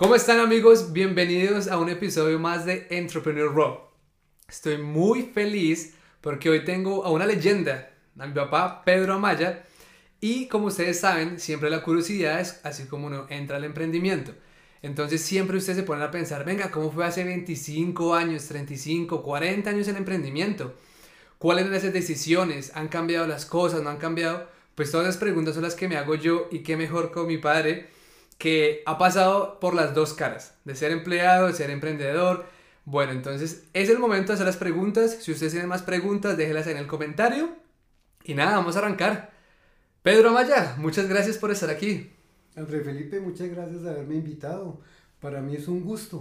¿Cómo están amigos? Bienvenidos a un episodio más de Entrepreneur Raw. Estoy muy feliz porque hoy tengo a una leyenda, a mi papá Pedro Amaya. Y como ustedes saben, siempre la curiosidad es así como uno entra al emprendimiento. Entonces siempre ustedes se ponen a pensar, venga, ¿cómo fue hace 25 años, 35, 40 años el emprendimiento? ¿Cuáles eran esas decisiones? ¿Han cambiado las cosas? ¿No han cambiado? Pues todas esas preguntas son las que me hago yo y qué mejor con mi padre que ha pasado por las dos caras, de ser empleado, de ser emprendedor. Bueno, entonces es el momento de hacer las preguntas. Si ustedes tienen más preguntas, déjenlas en el comentario. Y nada, vamos a arrancar. Pedro Amaya, muchas gracias por estar aquí. André Felipe, muchas gracias de haberme invitado. Para mí es un gusto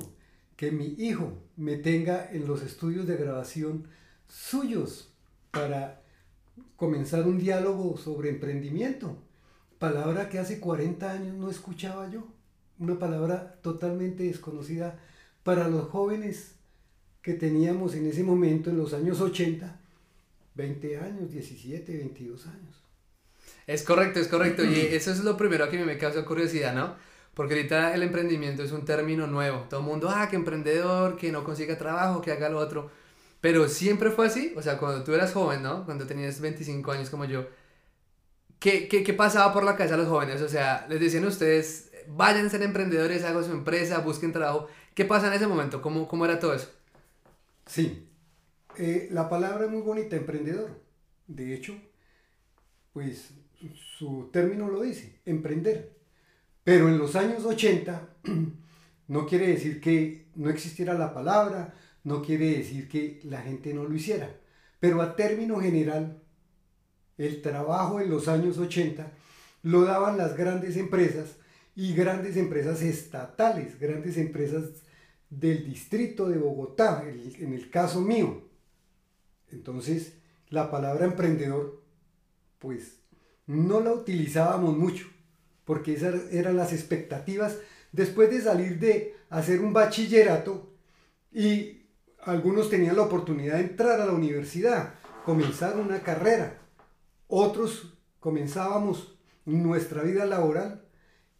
que mi hijo me tenga en los estudios de grabación suyos para comenzar un diálogo sobre emprendimiento palabra que hace 40 años no escuchaba yo, una palabra totalmente desconocida para los jóvenes que teníamos en ese momento, en los años 80, 20 años, 17, 22 años. Es correcto, es correcto. Y eso es lo primero que me causa curiosidad, ¿no? Porque ahorita el emprendimiento es un término nuevo. Todo el mundo, ah, que emprendedor, que no consiga trabajo, que haga lo otro. Pero siempre fue así. O sea, cuando tú eras joven, ¿no? Cuando tenías 25 años como yo, ¿Qué, qué, qué pasaba por la cabeza de los jóvenes? O sea, les decían a ustedes, vayan a ser emprendedores, hagan su empresa, busquen trabajo. ¿Qué pasa en ese momento? ¿Cómo, cómo era todo eso? Sí, eh, la palabra es muy bonita, emprendedor. De hecho, pues su término lo dice, emprender. Pero en los años 80 no quiere decir que no existiera la palabra, no quiere decir que la gente no lo hiciera. Pero a término general, el trabajo en los años 80 lo daban las grandes empresas y grandes empresas estatales, grandes empresas del distrito de Bogotá, en el caso mío. Entonces, la palabra emprendedor, pues no la utilizábamos mucho, porque esas eran las expectativas después de salir de hacer un bachillerato y algunos tenían la oportunidad de entrar a la universidad, comenzar una carrera. Otros comenzábamos nuestra vida laboral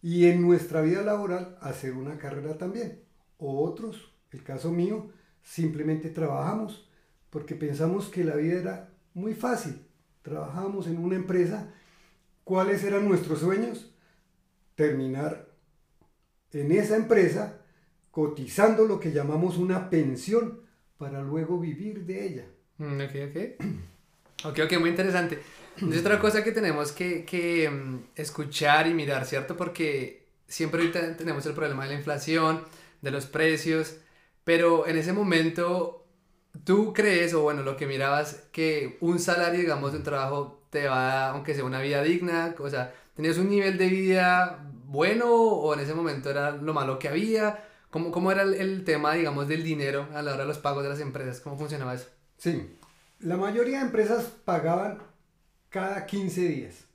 y en nuestra vida laboral hacer una carrera también. Otros, el caso mío, simplemente trabajamos porque pensamos que la vida era muy fácil. Trabajamos en una empresa. ¿Cuáles eran nuestros sueños? Terminar en esa empresa cotizando lo que llamamos una pensión para luego vivir de ella. Mm, ok, ok. Ok, ok, muy interesante. Es otra cosa que tenemos que, que mm, escuchar y mirar, ¿cierto? Porque siempre ahorita tenemos el problema de la inflación, de los precios, pero en ese momento, ¿tú crees, o bueno, lo que mirabas, que un salario, digamos, de un trabajo te va, aunque sea una vida digna, o sea, tenías un nivel de vida bueno o en ese momento era lo malo que había? ¿Cómo, cómo era el, el tema, digamos, del dinero a la hora de los pagos de las empresas? ¿Cómo funcionaba eso? Sí, la mayoría de empresas pagaban cada 15 días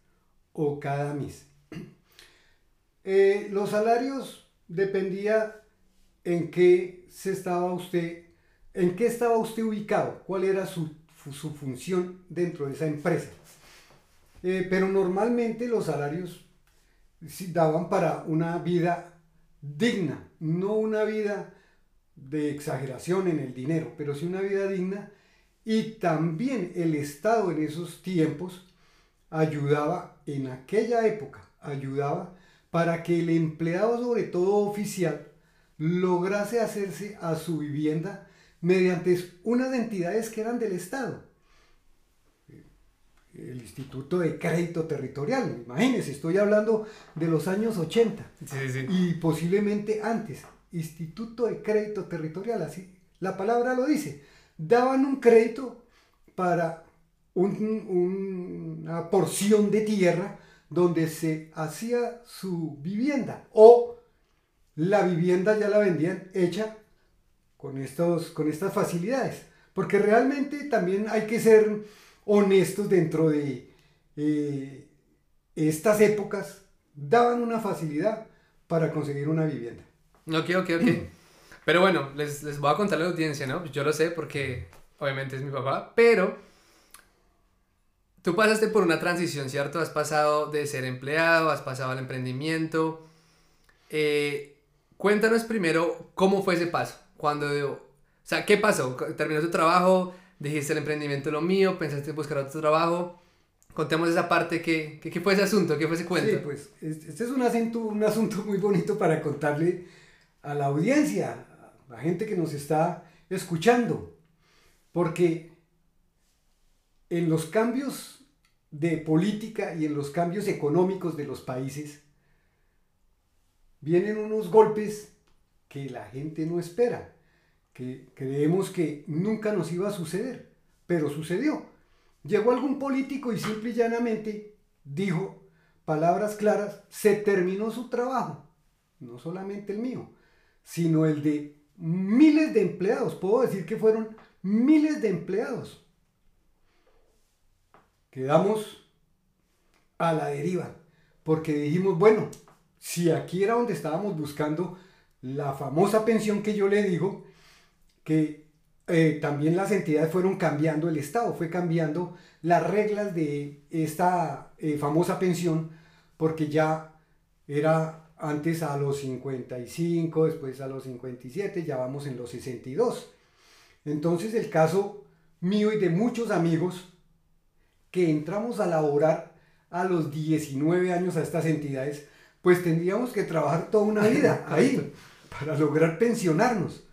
o cada mes. Eh, los salarios dependía en qué se estaba usted, en qué estaba usted ubicado, cuál era su, función dentro de esa empresa. Eh, pero normalmente los salarios daban para una vida digna, no una vida de exageración en el dinero, pero sí una vida digna y también el Estado en esos tiempos ayudaba, en aquella época, ayudaba para que el empleado, sobre todo oficial, lograse hacerse a su vivienda mediante unas entidades que eran del Estado. El Instituto de Crédito Territorial, imagínense, estoy hablando de los años 80 y posiblemente antes. Instituto de Crédito Territorial, así la palabra lo dice daban un crédito para una porción de tierra donde se hacía su vivienda o la vivienda ya la vendían hecha con, estos, con estas facilidades. Porque realmente también hay que ser honestos dentro de eh, estas épocas, daban una facilidad para conseguir una vivienda. Ok, ok, ok. Pero bueno, les, les voy a contar a la audiencia, ¿no? Yo lo sé porque obviamente es mi papá, pero tú pasaste por una transición, ¿cierto? Has pasado de ser empleado, has pasado al emprendimiento. Eh, cuéntanos primero cómo fue ese paso. Cuando, o sea, ¿qué pasó? Terminó tu trabajo, dijiste el emprendimiento lo mío, pensaste en buscar otro trabajo. Contemos esa parte, ¿qué, qué, fue ese asunto? ¿Qué fue ese cuento? Sí, pues este es un asunto, un asunto muy bonito para contarle a la audiencia, la gente que nos está escuchando, porque en los cambios de política y en los cambios económicos de los países, vienen unos golpes que la gente no espera, que creemos que nunca nos iba a suceder, pero sucedió. Llegó algún político y simple y llanamente dijo palabras claras, se terminó su trabajo, no solamente el mío, sino el de miles de empleados, puedo decir que fueron miles de empleados. Quedamos a la deriva, porque dijimos, bueno, si aquí era donde estábamos buscando la famosa pensión que yo le digo, que eh, también las entidades fueron cambiando, el Estado fue cambiando las reglas de esta eh, famosa pensión, porque ya era antes a los 55, después a los 57, ya vamos en los 62. Entonces el caso mío y de muchos amigos que entramos a laborar a los 19 años a estas entidades, pues tendríamos que trabajar toda una vida ahí para lograr pensionarnos.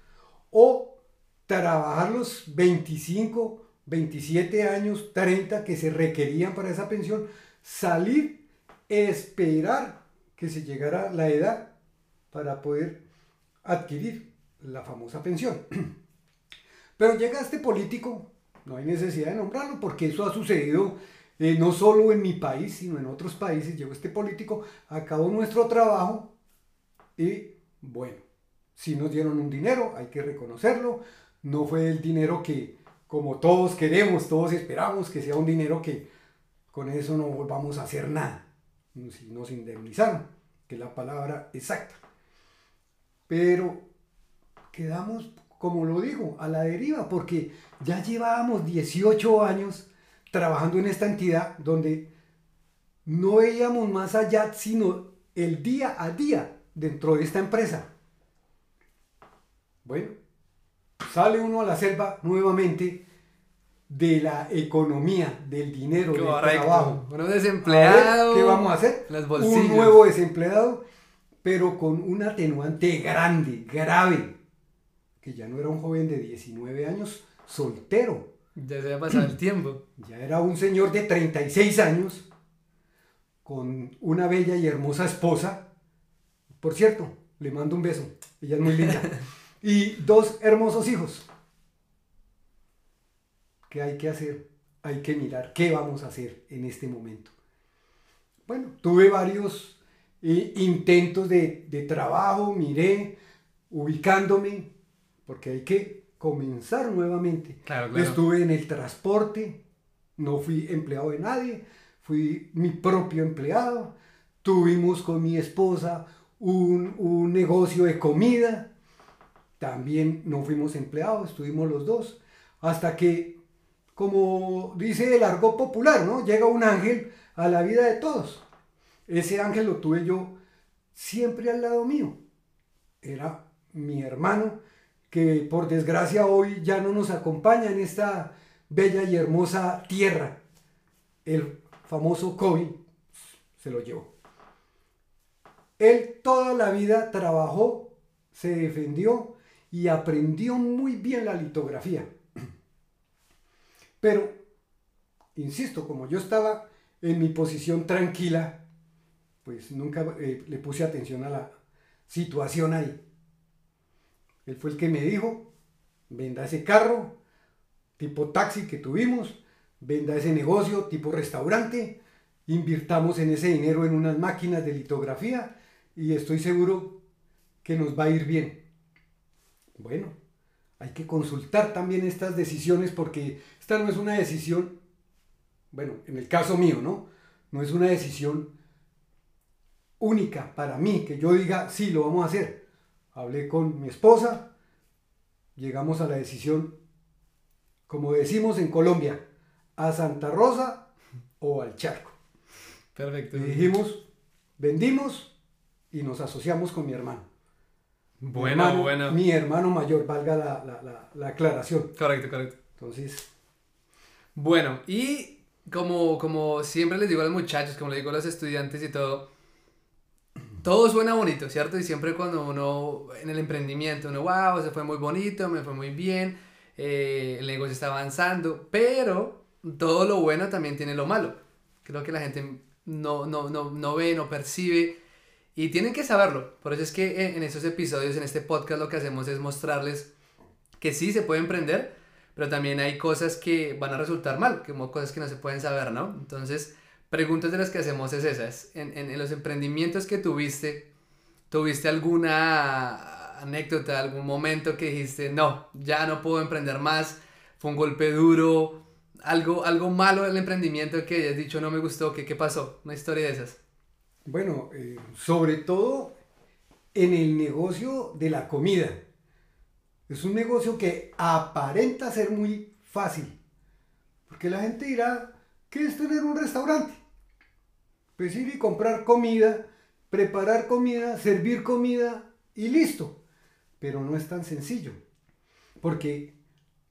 O trabajar los 25, 27 años, 30 que se requerían para esa pensión, salir, esperar que se llegara la edad para poder adquirir la famosa pensión. Pero llega este político, no hay necesidad de nombrarlo porque eso ha sucedido eh, no solo en mi país, sino en otros países, llegó este político, acabó nuestro trabajo y bueno, si nos dieron un dinero, hay que reconocerlo, no fue el dinero que como todos queremos, todos esperamos que sea un dinero que con eso no volvamos a hacer nada, si nos indemnizaron, que es la palabra exacta. Pero quedamos, como lo digo, a la deriva, porque ya llevábamos 18 años trabajando en esta entidad donde no veíamos más allá sino el día a día dentro de esta empresa. Bueno, sale uno a la selva nuevamente de la economía, del dinero, del trabajo. Uno desempleado. ¿Qué vamos a hacer? Un nuevo desempleado, pero con un atenuante grande, grave, que ya no era un joven de 19 años, soltero ya se había pasado el tiempo. Ya era un señor de 36 años, con una bella y hermosa esposa. Por cierto, le mando un beso, ella es muy linda. y dos hermosos hijos. ¿Qué hay que hacer? Hay que mirar qué vamos a hacer en este momento. Bueno, tuve varios eh, intentos de, de trabajo, miré, ubicándome, porque hay que comenzar nuevamente. Estuve en el transporte, no fui empleado de nadie, fui mi propio empleado. Tuvimos con mi esposa un, un negocio de comida, también no fuimos empleados, estuvimos los dos, hasta que, como dice el argot popular, ¿no? Llega un ángel a la vida de todos. Ese ángel lo tuve yo siempre al lado mío. Era mi hermano que por desgracia hoy ya no nos acompaña en esta bella y hermosa tierra. El famoso COVID se lo llevó. Él toda la vida trabajó, se defendió y aprendió muy bien la litografía. Pero, insisto, como yo estaba en mi posición tranquila, pues nunca eh, le puse atención a la situación ahí. Él fue el que me dijo, venda ese carro tipo taxi que tuvimos, venda ese negocio tipo restaurante, invirtamos en ese dinero en unas máquinas de litografía y estoy seguro que nos va a ir bien. Bueno, hay que consultar también estas decisiones porque esta no es una decisión, bueno, en el caso mío, ¿no? No es una decisión única para mí, que yo diga, sí, lo vamos a hacer hablé con mi esposa, llegamos a la decisión, como decimos en Colombia, a Santa Rosa o al charco. Perfecto. Y dijimos, vendimos y nos asociamos con mi hermano. Bueno, bueno. Mi hermano mayor, valga la, la, la, aclaración. Correcto, correcto. Entonces. Bueno, y como, como siempre les digo a los muchachos, como les digo a los estudiantes y todo, todo suena bonito, ¿cierto? Y siempre cuando uno, en el emprendimiento, uno, wow, se fue muy bonito, me fue muy bien, eh, el negocio está avanzando, pero todo lo bueno también tiene lo malo. Creo que la gente no, no, no, no ve, no percibe y tienen que saberlo. Por eso es que en estos episodios, en este podcast, lo que hacemos es mostrarles que sí se puede emprender, pero también hay cosas que van a resultar mal, como cosas que no se pueden saber, ¿no? Entonces, preguntas de las que hacemos es esas. En, en, en los emprendimientos que tuviste, ¿tuviste alguna anécdota, algún momento que dijiste, no, ya no puedo emprender más, fue un golpe duro, algo, algo malo del emprendimiento que hayas dicho no me gustó, ¿qué, qué pasó? Una historia de esas. Bueno, eh, sobre todo en el negocio de la comida. Es un negocio que aparenta ser muy fácil. Porque la gente dirá, ¿qué es tener un restaurante? Pues ir y comprar comida, preparar comida, servir comida y listo. Pero no es tan sencillo. Porque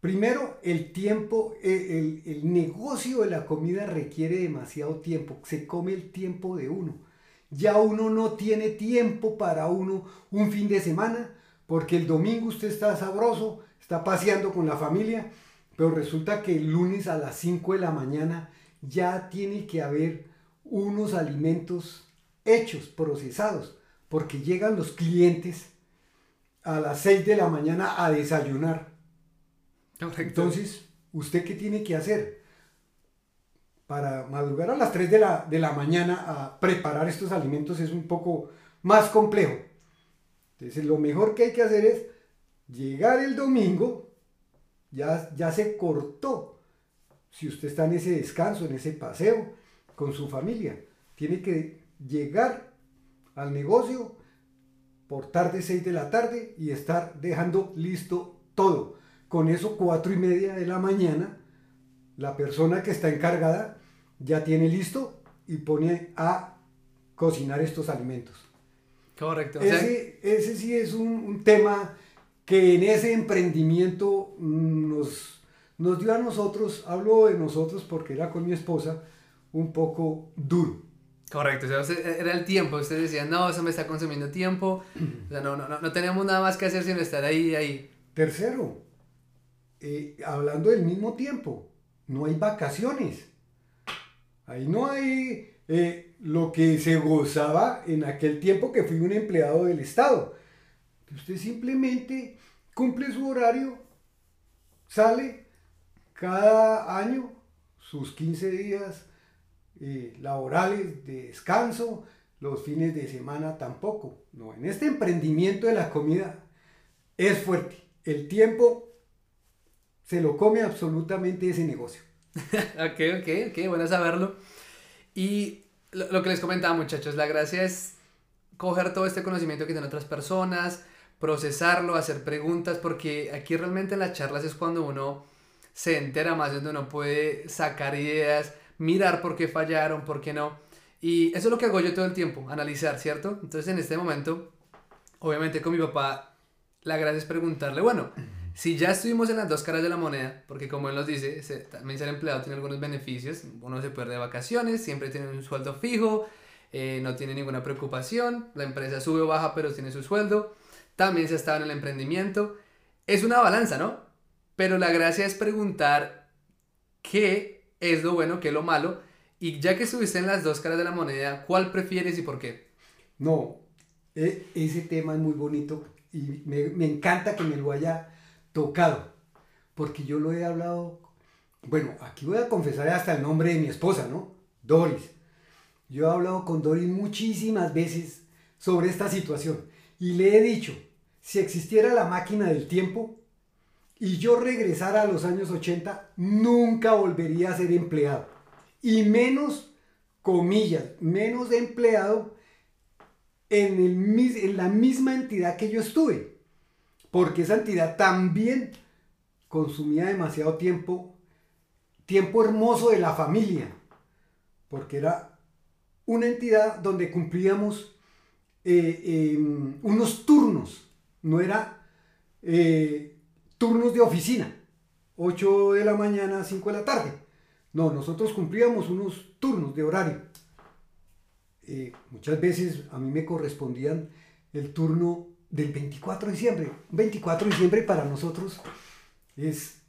primero el tiempo, el, el negocio de la comida requiere demasiado tiempo. Se come el tiempo de uno ya uno no tiene tiempo para uno un fin de semana, porque el domingo usted está sabroso, está paseando con la familia, pero resulta que el lunes a las 5 de la mañana ya tiene que haber unos alimentos hechos, procesados, porque llegan los clientes a las 6 de la mañana a desayunar. Entonces, ¿usted qué tiene que hacer? Para madrugar a las 3 de la, de la mañana a preparar estos alimentos es un poco más complejo. Entonces lo mejor que hay que hacer es llegar el domingo, ya, ya se cortó. Si usted está en ese descanso, en ese paseo con su familia, tiene que llegar al negocio por tarde 6 de la tarde y estar dejando listo todo. Con eso, cuatro y media de la mañana, la persona que está encargada ya tiene listo y pone a cocinar estos alimentos. Correcto. ese, ese, sí es un, tema que en ese emprendimiento nos, nos dio a nosotros, hablo de nosotros porque era con mi esposa, un poco duro. Correcto, o sea, era el tiempo, usted decía, no, eso me está consumiendo tiempo, o sea, no, no, no, no tenemos nada más que hacer sino estar ahí, ahí. Tercero, eh, hablando del mismo tiempo, no hay vacaciones. Ahí no hay eh, lo que se gozaba en aquel tiempo que fui un empleado del Estado. Usted simplemente cumple su horario, sale cada año sus 15 días eh, laborales de descanso, los fines de semana tampoco. No, en este emprendimiento de la comida es fuerte. El tiempo se lo come absolutamente ese negocio. ok, ok, ok, bueno saberlo. Y lo, que les comentaba muchachos, la gracia es coger todo este conocimiento que tienen otras personas, procesarlo, hacer preguntas, porque aquí realmente en las charlas es cuando uno se entera más, donde uno puede sacar ideas, mirar por qué fallaron, por qué no. Y eso es lo que hago yo todo el tiempo, analizar, ¿cierto? Entonces en este momento, obviamente con mi papá, la gracia es preguntarle, bueno, si ya estuvimos en las dos caras de la moneda, porque como él nos dice, también ser empleado tiene algunos beneficios, uno se pierde de vacaciones, siempre tiene un sueldo fijo, eh, no tiene ninguna preocupación, la empresa sube o baja pero tiene su sueldo, también se está en el emprendimiento, es una balanza, ¿no? Pero la gracia es preguntar qué es lo bueno, qué es lo malo, y ya que estuviste en las dos caras de la moneda, ¿cuál prefieres y por qué? No, e, ese tema es muy bonito y me, me encanta que me lo haya tocado, porque yo lo he hablado, bueno, aquí voy a confesar hasta el nombre de mi esposa, ¿no? Doris. Yo he hablado con Doris muchísimas veces sobre esta situación y le he dicho, si existiera la máquina del tiempo y yo regresara a los años 80, nunca volvería a ser empleado. Y menos, comillas, menos empleado en, el, en la misma entidad que yo estuve porque esa entidad también consumía demasiado tiempo, tiempo hermoso de la familia, porque era una entidad donde cumplíamos eh, em, unos turnos no era eh, turnos de oficina, 8 de la mañana, 5 de la tarde. No, nosotros cumplíamos unos turnos de horario. Eh, muchas veces a mí me correspondían el turno del 24 de diciembre. 24 de diciembre para nosotros es,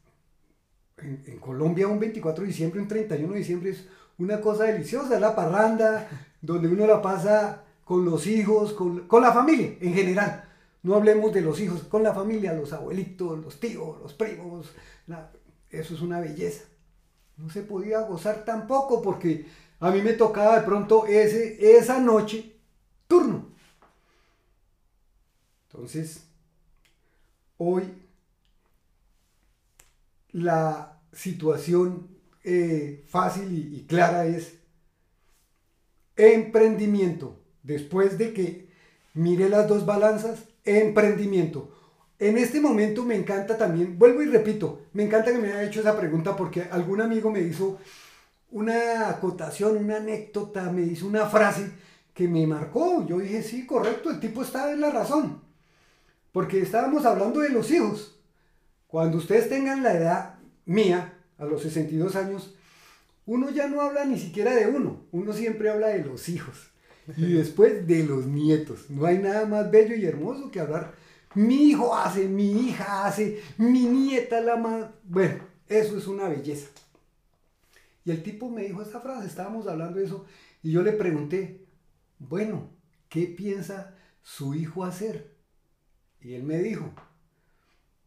en, Colombia un 24 de diciembre, un 31 de diciembre es una cosa deliciosa, la parranda, donde uno la pasa con los hijos, con, la familia en general. No hablemos de los hijos, con la familia, los abuelitos, los tíos, los primos. eso es una belleza. No se podía gozar tampoco porque a mí me tocaba de pronto ese, esa noche turno. Entonces, hoy la situación eh, fácil y, clara es emprendimiento. Después de que mire las dos balanzas, emprendimiento. En este momento me encanta también, vuelvo y repito, me encanta que me haya hecho esa pregunta porque algún amigo me hizo una acotación, una anécdota, me hizo una frase que me marcó. Yo dije, sí, correcto, el tipo está en la razón. Porque estábamos hablando de los hijos. Cuando ustedes tengan la edad mía, a los 62 años, uno ya no habla ni siquiera de uno, uno siempre habla de los hijos y después de los nietos. No hay nada más bello y hermoso que hablar. Mi hijo hace, mi hija hace, mi nieta la más... Bueno, eso es una belleza. Y el tipo me dijo esta frase, estábamos hablando de eso, y yo le pregunté, bueno, ¿qué piensa su hijo hacer? Y él me dijo,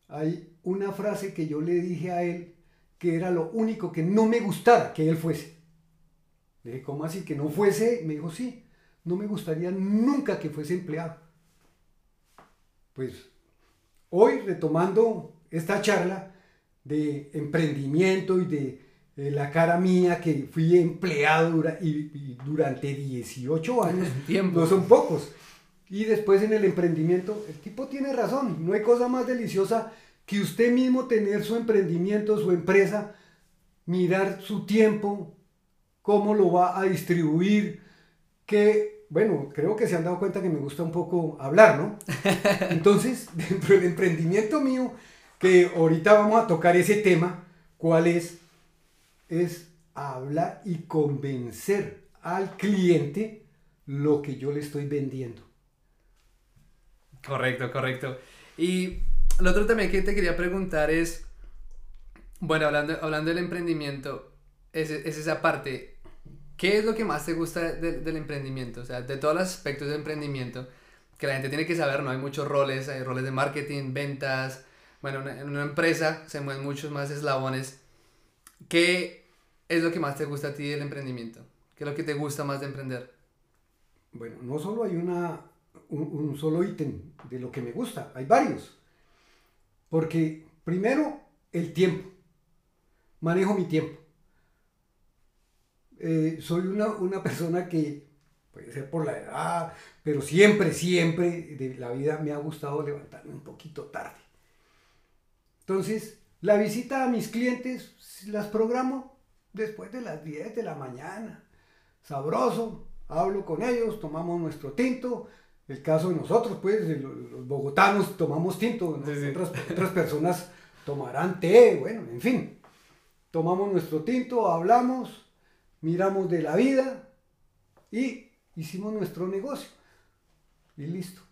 hay una frase que yo le dije a él que era lo único que no me gustara que él fuese. Le dije, ¿cómo así? Que no fuese. Me dijo, sí, no me gustaría nunca que fuese empleado. Pues hoy retomando esta charla de emprendimiento y de, la cara mía que fui empleado y, durante 18 años, no son pocos. Y después en el emprendimiento, el tipo tiene razón, no hay cosa más deliciosa que usted mismo tener su emprendimiento, su empresa, mirar su tiempo, cómo lo va a distribuir, que, bueno, creo que se han dado cuenta que me gusta un poco hablar, ¿no? Entonces, dentro del emprendimiento mío, que ahorita vamos a tocar ese tema, ¿cuál es? Es hablar y convencer al cliente lo que yo le estoy vendiendo. Correcto, correcto. Y lo otro también que te quería preguntar es, bueno, hablando, hablando del emprendimiento, es, es esa parte. ¿Qué es lo que más te gusta del emprendimiento? O sea, de todos los aspectos del emprendimiento, que la gente tiene que saber, ¿no? Hay muchos roles, hay roles de marketing, ventas. Bueno, en una empresa se mueven muchos más eslabones. ¿Qué es lo que más te gusta a ti del emprendimiento? ¿Qué es lo que te gusta más de emprender? Bueno, no solo hay una, un solo ítem de lo que me gusta, hay varios. Porque primero, el tiempo. Manejo mi tiempo. Eh, soy una, persona que, puede ser por la edad, pero siempre, siempre de la vida me ha gustado levantarme un poquito tarde. Entonces, la visita a mis clientes las programo después de las 10 de la mañana. Sabroso, hablo con ellos, tomamos nuestro tinto, el caso de nosotros, pues, los, bogotanos tomamos tinto, Otras, personas tomarán té, bueno, en fin. Tomamos nuestro tinto, hablamos, miramos de la vida y hicimos nuestro negocio. Y listo.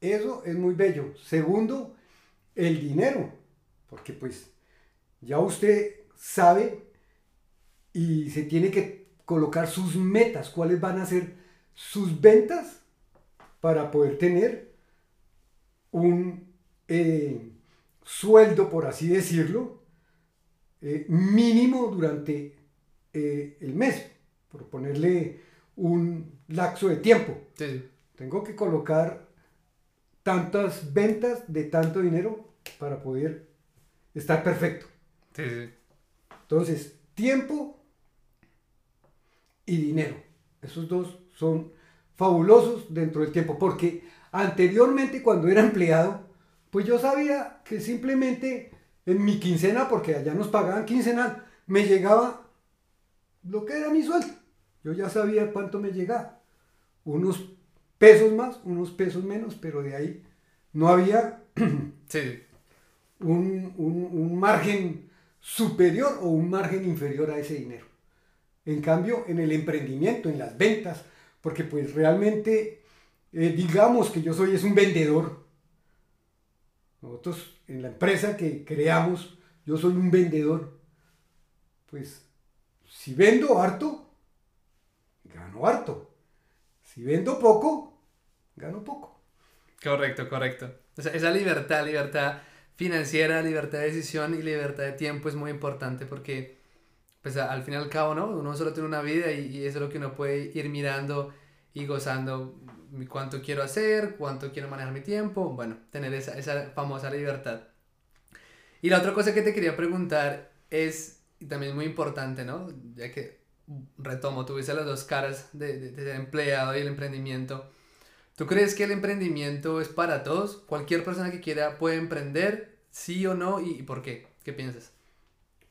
Eso es muy bello. Segundo, el dinero. Porque pues ya usted sabe y se tiene que colocar sus metas, cuáles van a ser sus ventas para poder tener un eh, sueldo, por así decirlo, eh, mínimo durante eh, el mes, por ponerle un lapso de tiempo. Tengo que colocar tantas ventas de tanto dinero para poder estar perfecto. Entonces, tiempo y dinero. Esos dos son fabulosos dentro del tiempo, porque anteriormente cuando era empleado, pues yo sabía que simplemente en mi quincena, porque allá nos pagaban quincenal, me llegaba lo que era mi sueldo. Yo ya sabía cuánto me llegaba. Unos pesos más, unos pesos menos, pero de ahí no había Sí, un, un- un margen superior o un margen inferior a ese dinero. En cambio, en el emprendimiento, en las ventas, porque pues realmente, eh, digamos que yo soy es un vendedor. Nosotros en la empresa que creamos, yo soy un vendedor. Pues si vendo harto, gano harto. Si vendo poco, gano poco. correcto, correcto. O sea, esa libertad, libertad financiera, libertad de decisión y libertad de tiempo es muy importante porque, pues al fin y al cabo, ¿no? Uno solo tiene una vida y, y eso es lo que uno puede ir mirando y gozando cuánto quiero hacer, cuánto quiero manejar mi tiempo, bueno, tener esa, esa famosa libertad. Y la otra cosa que te quería preguntar es, y también muy importante, ¿no? Ya que retomo, tuviste las dos caras de, de- empleado y el emprendimiento. ¿Tú crees que el emprendimiento es para todos? ¿Cualquier persona que quiera puede emprender? ¿Sí o no? ¿Y, y por qué? ¿Qué piensas?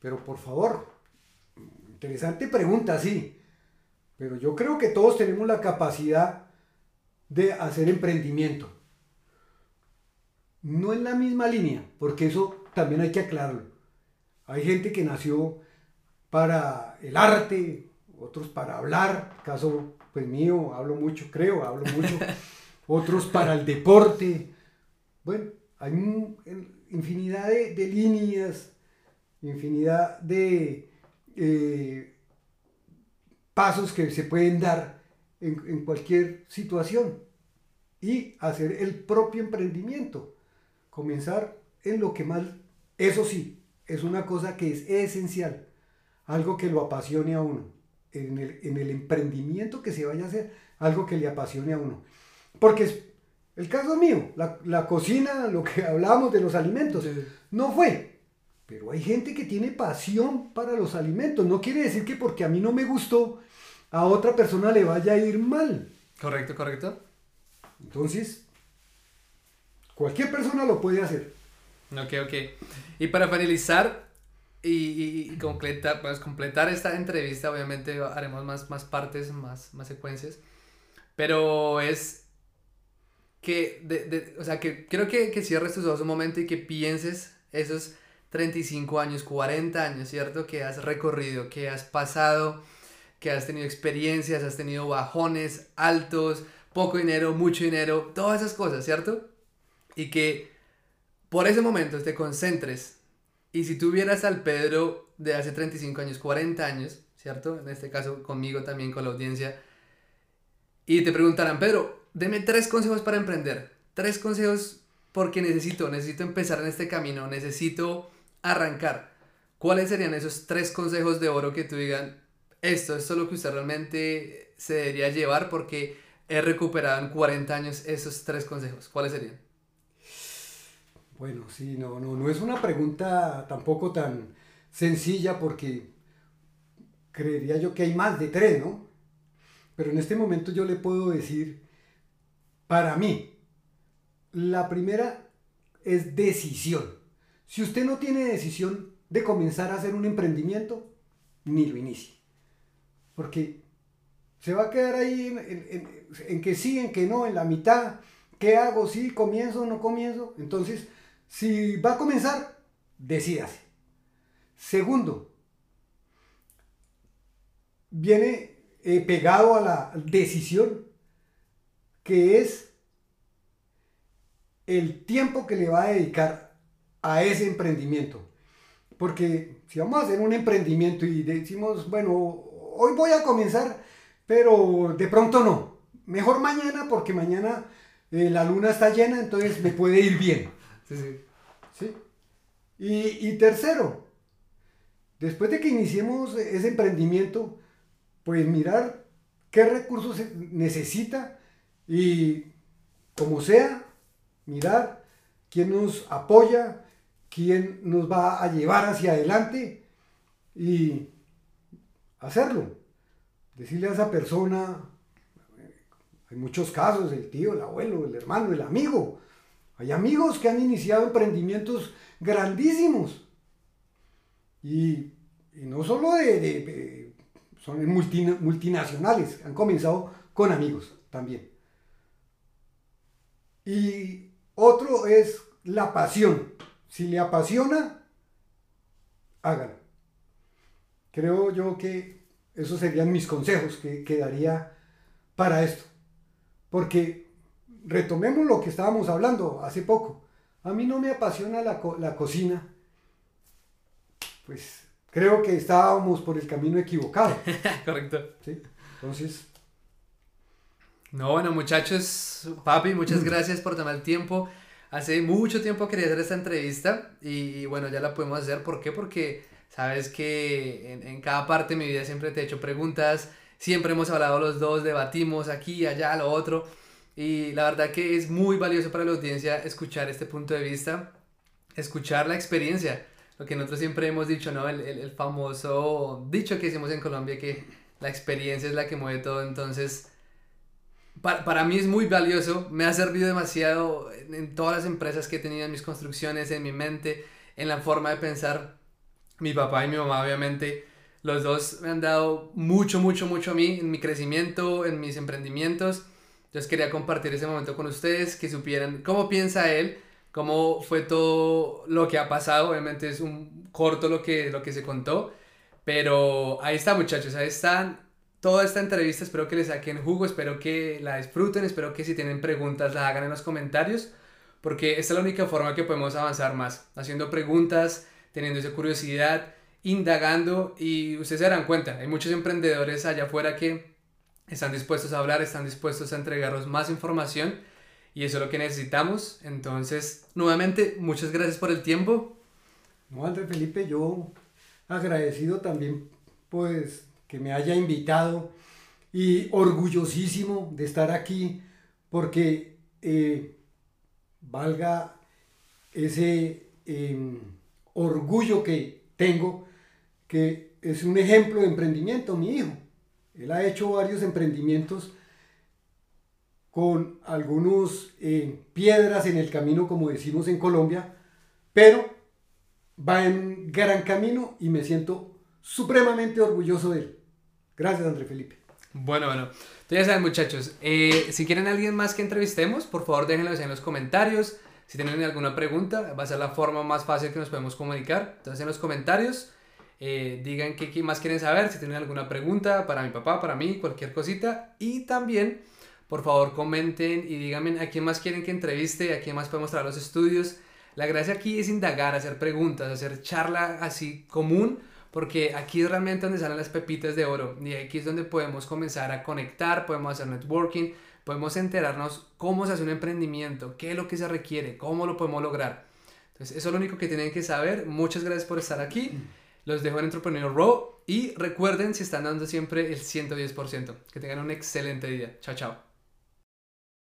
Pero por favor, interesante pregunta, sí. Pero yo creo que todos tenemos la capacidad de hacer emprendimiento. No en la misma línea, porque eso también hay que aclararlo. Hay gente que nació para el arte, otros para hablar, caso pues mío, hablo mucho, creo, hablo mucho, otros para el deporte. Bueno, hay un- infinidad de, de líneas, infinidad de eh, pasos que se pueden dar en, en cualquier situación y hacer el propio emprendimiento. Comenzar en lo que más, eso sí, es una cosa que es esencial, algo que lo apasione a uno, en el, en el emprendimiento que se vaya a hacer, algo que le apasione a uno. Porque es el caso mío, la, la cocina, lo que hablamos de los alimentos, no fue. Pero hay gente que tiene pasión para los alimentos. No quiere decir que porque a mí no me gustó, a otra persona le vaya a ir mal. Correcto, correcto. Entonces, cualquier persona lo puede hacer. Ok, ok. Y para finalizar y, y- y completar, pues, completar esta entrevista, obviamente haremos más, más partes, más, más secuencias. Pero es que, de, de- o sea, que quiero que, que cierres tus ojos un momento y que pienses esos 35 años, 40 años, ¿cierto? Que has recorrido, que has pasado, que has tenido experiencias, has tenido bajones, altos, poco dinero, mucho dinero, todas esas cosas, ¿cierto? Y que por ese momento te concentres. Y si tuvieras al Pedro de hace 35 años, 40 años, ¿cierto? En este caso conmigo también, con la audiencia. Y te preguntarán, Pedro, deme tres consejos para emprender. Tres consejos porque necesito, necesito empezar en este camino, necesito arrancar. ¿Cuáles serían esos tres consejos de oro que tú digan, esto, esto es lo que usted realmente se debería llevar porque he recuperado en 40 años esos tres consejos? ¿Cuáles serían? Bueno, sí, no, no, no es una pregunta tampoco tan sencilla porque creería yo que hay más de tres, ¿no? Pero en este momento yo le puedo decir, para mí, la primera es decisión. Si usted no tiene decisión de comenzar a hacer un emprendimiento, ni lo inicie. Porque se va a quedar ahí en, que sí, en que no, en la mitad. ¿Qué hago? ¿Sí? ¿Comienzo no comienzo? Entonces, si va a comenzar, decídase. Segundo, viene eh, pegado a la decisión que es el tiempo que le va a dedicar a ese emprendimiento. Porque si vamos a hacer un emprendimiento y decimos, bueno, hoy voy a comenzar, pero de pronto no. Mejor mañana porque mañana eh, la luna está llena, entonces me puede ir bien. Sí, sí. ¿sí? Y, y tercero, después de que iniciemos ese emprendimiento, pues mirar qué recursos necesita y como sea, mirar quién nos apoya, quién nos va a llevar hacia adelante y hacerlo. Decirle a esa persona, hay muchos casos, el tío, el abuelo, el hermano, el amigo. Hay amigos que han iniciado emprendimientos grandísimos. Y, no solo de, son multina- multinacionales, han comenzado con amigos también. Y Otro es la pasión. Si le apasiona, hágalo. Creo yo que esos serían mis consejos que, que daría para esto. Porque retomemos lo que estábamos hablando hace poco. A mí no me apasiona la, la cocina. Pues creo que estábamos por el camino equivocado. Correcto. ¿sí? Entonces. No, bueno, muchachos, papi, muchas gracias por tomar el tiempo. Hace mucho tiempo quería hacer esta entrevista y, bueno, ya la podemos hacer. ¿Por qué? Porque sabes que en, en, cada parte de mi vida siempre te he hecho preguntas, siempre hemos hablado los dos, debatimos aquí, allá, lo otro. Y la verdad que es muy valioso para la audiencia escuchar este punto de vista, escuchar la experiencia. Lo que nosotros siempre hemos dicho, ¿no? El, el, el famoso dicho que hicimos en Colombia que la experiencia es la que mueve todo. Entonces, para, para mí es muy valioso, me ha servido demasiado en, todas las empresas que he tenido, en mis construcciones, en mi mente, en la forma de pensar. Mi papá y mi mamá, obviamente, los dos me han dado mucho, mucho, mucho a mí, en mi crecimiento, en mis emprendimientos. Entonces quería compartir ese momento con ustedes, que supieran cómo piensa él, cómo fue todo lo que ha pasado. Obviamente es un corto lo que, lo que se contó, pero ahí está muchachos, ahí están. Toda esta entrevista espero que les saquen jugo, espero que la disfruten, espero que si tienen preguntas las hagan en los comentarios, porque esta es la única forma que podemos avanzar más, haciendo preguntas, teniendo esa curiosidad, indagando y ustedes se darán cuenta, hay muchos emprendedores allá afuera que están dispuestos a hablar, están dispuestos a entregarnos más información y eso es lo que necesitamos. Entonces, nuevamente, muchas gracias por el tiempo. No, André Felipe, yo agradecido también pues que me haya invitado y orgullosísimo de estar aquí porque eh, valga ese eh, orgullo que tengo, que es un ejemplo de emprendimiento, mi hijo. Él ha hecho varios emprendimientos con algunos eh, piedras en el camino, como decimos en Colombia, pero va en gran camino y me siento supremamente orgulloso de él. Gracias, André Felipe. Bueno, bueno. Entonces ya saben, muchachos, eh, si quieren a alguien más que entrevistemos, por favor déjenlo en los comentarios. Si tienen alguna pregunta, va a ser la forma más fácil que nos podemos comunicar. Entonces en los comentarios eh, digan qué, qué más quieren saber, si tienen alguna pregunta para mi papá, para mí, cualquier cosita. Y también, por favor, comenten y díganme a quién más quieren que entreviste, a quién más podemos traer los estudios. La gracia aquí es indagar, hacer preguntas, hacer charla así común, porque aquí es realmente donde salen las pepitas de oro. Y aquí es donde podemos comenzar a conectar, podemos hacer networking, podemos enterarnos cómo se hace un emprendimiento, qué es lo que se requiere, cómo lo podemos lograr. Entonces, eso es lo único que tienen que saber. Muchas gracias por estar aquí. Los dejo en Entrepreneur Row y recuerden si están dando siempre el 110%. Que tengan un excelente día. Chao, chao.